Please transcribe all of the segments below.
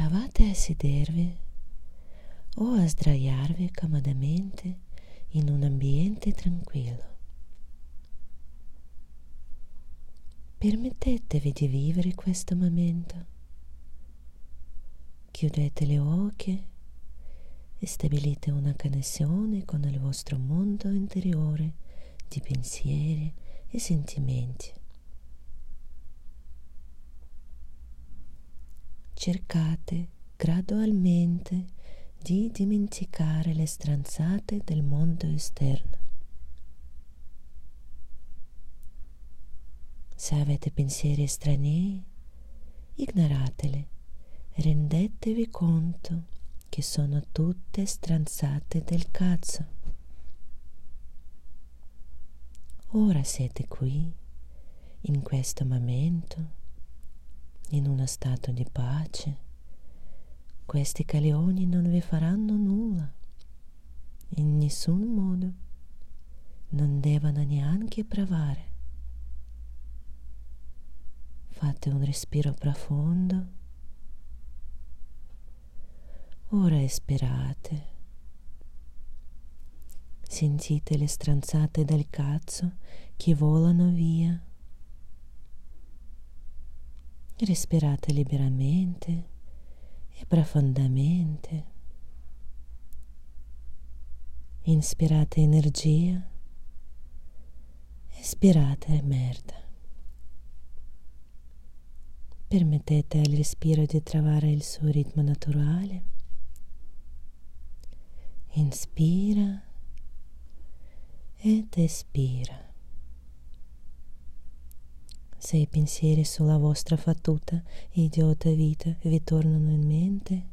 Provate a sedervi o a sdraiarvi comodamente in un ambiente tranquillo. Permettetevi di vivere questo momento. Chiudete le occhi e stabilite una connessione con il vostro mondo interiore di pensieri e sentimenti. Cercate gradualmente di dimenticare le stranzate del mondo esterno. Se avete pensieri estranei, ignorateli, rendetevi conto che sono tutte stranzate del cazzo. Ora siete qui, in questo momento, in uno stato di pace. Questi caleoni non vi faranno nulla, in nessun modo, non devono neanche provare. Fate un respiro profondo. Ora espirate. Sentite le stranzate del cazzo che volano via. Respirate liberamente e profondamente. Inspirate energia, espirate merda. Permettete al respiro di trovare il suo ritmo naturale. Inspira ed espira. Se i pensieri sulla vostra fatuta e idiota vita vi tornano in mente,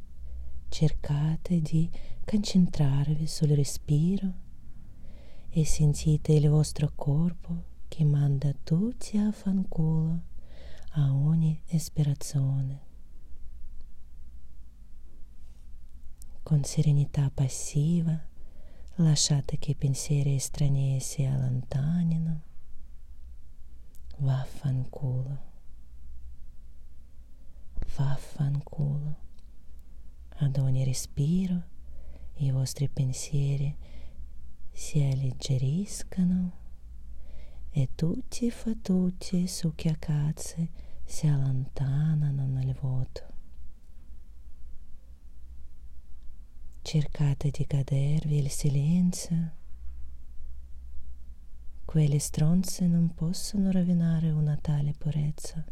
cercate di concentrarvi sul respiro e sentite il vostro corpo che manda tutti a fanculo a ogni espirazione. Con serenità passiva lasciate che i pensieri estranei si allontanino. Ad ogni respiro i vostri pensieri si alleggeriscano e tutti i fatucci su chiacazze si allontanano nel vuoto. Cercate di cadervi il silenzio. Quelle stronze non possono rovinare una tale purezza.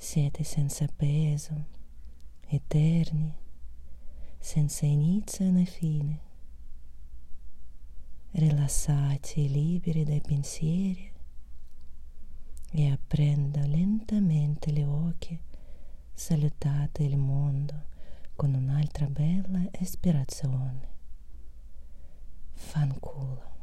Siete senza peso, eterni, senza inizio né fine, rilassati e liberi dai pensieri e aprendo lentamente gli occhi, salutate il mondo con un'altra bella ispirazione. Fanculo.